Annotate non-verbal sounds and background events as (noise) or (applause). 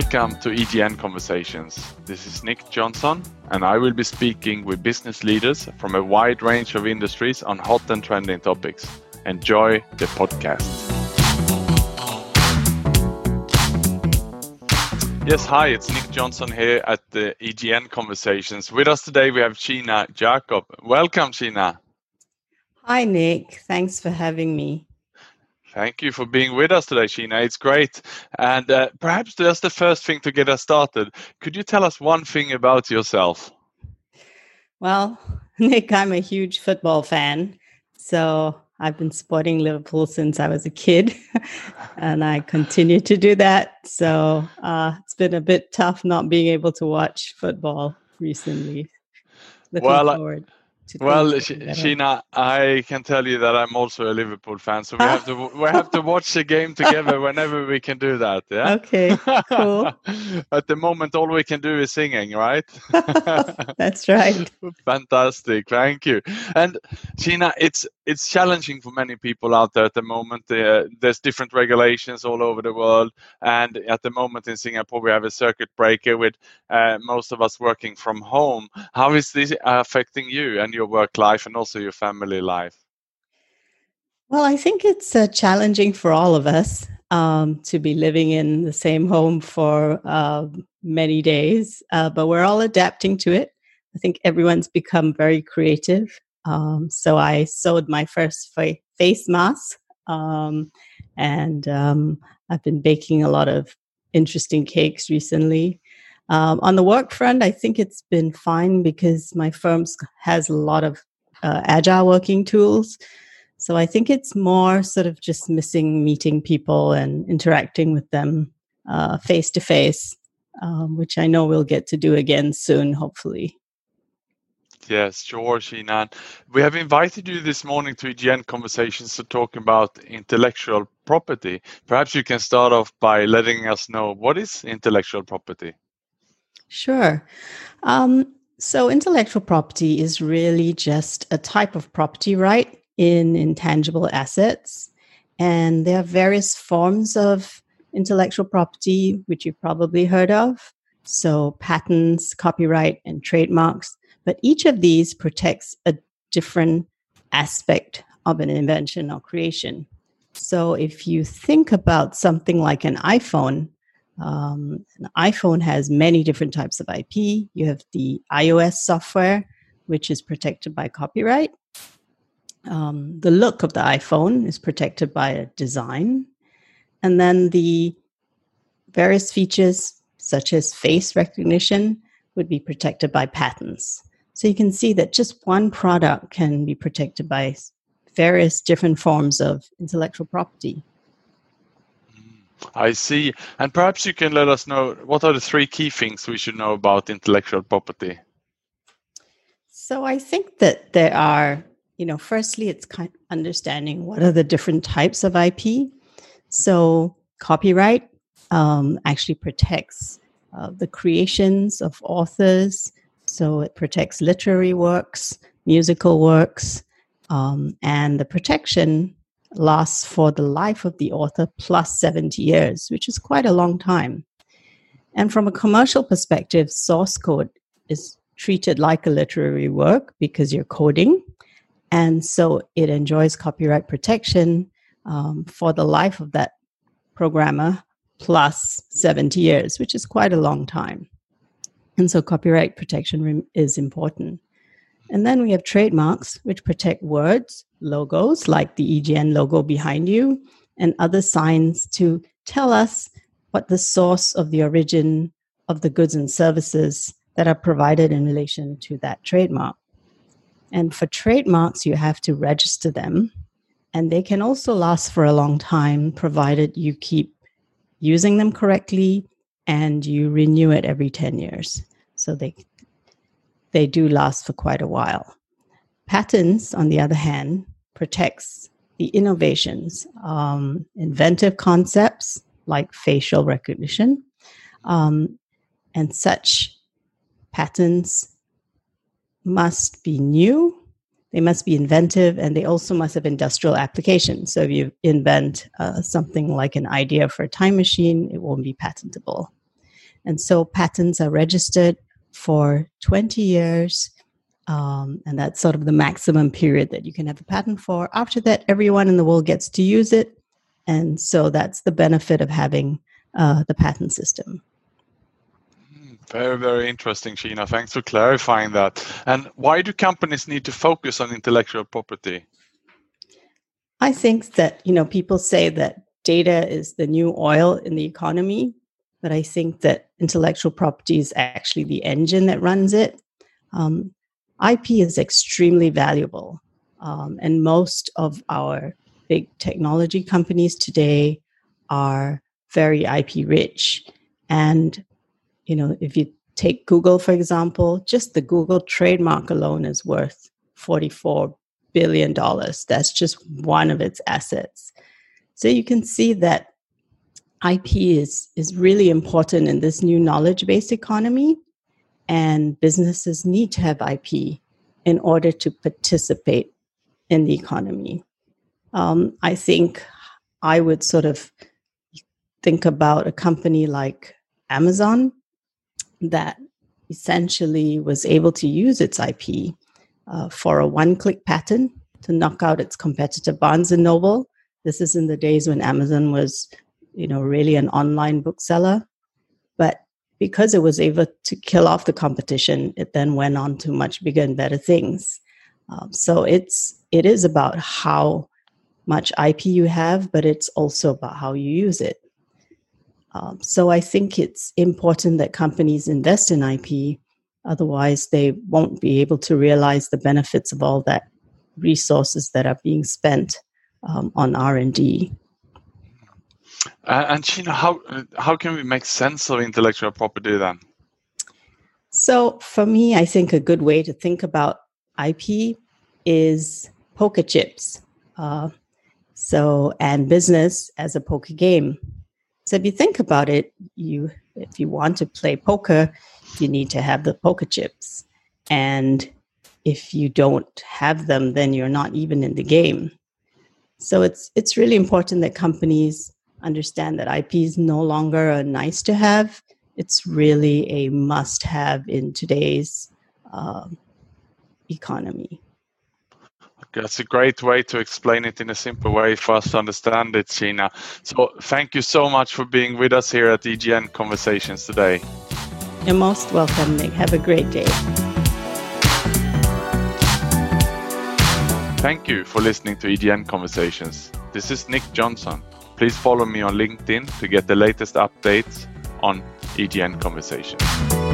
Welcome to EGN Conversations. This is Nick Johnson, and I will be speaking with business leaders from a wide range of industries on hot and trending topics. Enjoy the podcast. Yes, hi, it's Nick Johnson here at the EGN Conversations. With us today, we have Sheena Jacob. Welcome, Sheena. Hi, Nick. Thanks for having me. Thank you for being with us today, Sheena. It's great. And uh, perhaps just the first thing to get us started, could you tell us one thing about yourself? Well, (laughs) Nick, I'm a huge football fan. So I've been supporting Liverpool since I was a kid, (laughs) and I continue to do that. So uh, it's been a bit tough not being able to watch football recently. Looking well, forward well, Sheena, I can tell you that I'm also a Liverpool fan, so we have to we have to watch the game together (laughs) whenever we can do that. Yeah. Okay. Cool. (laughs) At the moment, all we can do is singing, right? (laughs) That's right. Fantastic. Thank you. And Sheena, it's it's challenging for many people out there at the moment. Uh, there's different regulations all over the world, and at the moment in Singapore, we have a circuit breaker with uh, most of us working from home. How is this affecting you and your work life and also your family life? Well, I think it's uh, challenging for all of us um, to be living in the same home for uh, many days, uh, but we're all adapting to it. I think everyone's become very creative. Um, so I sewed my first fa- face mask, um, and um, I've been baking a lot of interesting cakes recently. Um, on the work front, I think it's been fine because my firm has a lot of uh, agile working tools. So I think it's more sort of just missing meeting people and interacting with them face to face, which I know we'll get to do again soon, hopefully. Yes, sure, Sheena. We have invited you this morning to EGN Conversations to talk about intellectual property. Perhaps you can start off by letting us know what is intellectual property? Sure. Um, so, intellectual property is really just a type of property right in intangible assets. And there are various forms of intellectual property, which you've probably heard of. So, patents, copyright, and trademarks. But each of these protects a different aspect of an invention or creation. So, if you think about something like an iPhone, um, an iPhone has many different types of IP. You have the iOS software, which is protected by copyright. Um, the look of the iPhone is protected by a design. And then the various features, such as face recognition, would be protected by patents. So you can see that just one product can be protected by various different forms of intellectual property. I see. And perhaps you can let us know what are the three key things we should know about intellectual property? So I think that there are, you know, firstly, it's kind of understanding what are the different types of IP. So copyright um, actually protects uh, the creations of authors. So it protects literary works, musical works, um, and the protection lasts for the life of the author plus 70 years, which is quite a long time. And from a commercial perspective, source code is treated like a literary work because you're coding. And so it enjoys copyright protection um, for the life of that programmer plus 70 years, which is quite a long time. And so copyright protection is important. And then we have trademarks, which protect words, logos, like the EGN logo behind you, and other signs to tell us what the source of the origin of the goods and services that are provided in relation to that trademark. And for trademarks, you have to register them, and they can also last for a long time, provided you keep using them correctly and you renew it every 10 years. So they they do last for quite a while. Patents, on the other hand, protects the innovations, um, inventive concepts like facial recognition, um, and such patents must be new, they must be inventive, and they also must have industrial application. So if you invent uh, something like an idea for a time machine, it won't be patentable. And so patents are registered for 20 years. Um, and that's sort of the maximum period that you can have a patent for. After that, everyone in the world gets to use it. And so that's the benefit of having uh, the patent system. Hmm, very, very interesting, Sheena. Thanks for clarifying that. And why do companies need to focus on intellectual property? I think that, you know, people say that data is the new oil in the economy, but I think that intellectual property is actually the engine that runs it. Um, IP is extremely valuable, um, and most of our big technology companies today are very IP rich. And, you know, if you take Google, for example, just the Google trademark alone is worth 44 billion dollars. That's just one of its assets. So you can see that IP is, is really important in this new knowledge based economy, and businesses need to have IP in order to participate in the economy. Um, I think I would sort of think about a company like Amazon that essentially was able to use its IP uh, for a one-click patent to knock out its competitor Barnes and Noble. This is in the days when Amazon was, you know, really an online bookseller. But because it was able to kill off the competition, it then went on to much bigger and better things. Um, so it's it is about how much IP you have, but it's also about how you use it. Um, so I think it's important that companies invest in IP Otherwise, they won't be able to realize the benefits of all that resources that are being spent um, on R&D. Uh, and Sheena, how how can we make sense of intellectual property then? So, for me, I think a good way to think about IP is poker chips. Uh, so, and business as a poker game. So, if you think about it, you if you want to play poker, you need to have the poker chips. And if you don't have them, then you're not even in the game. So it's it's really important that companies understand that IP is no longer a nice to have. It's really a must have in today's uh, economy. That's a great way to explain it in a simple way for us to understand it, Sheena. So thank you so much for being with us here at EGN Conversations today. You're most welcome, Nick. Have a great day. Thank you for listening to EGN Conversations. This is Nick Johnson. Please follow me on LinkedIn to get the latest updates on EGN Conversations.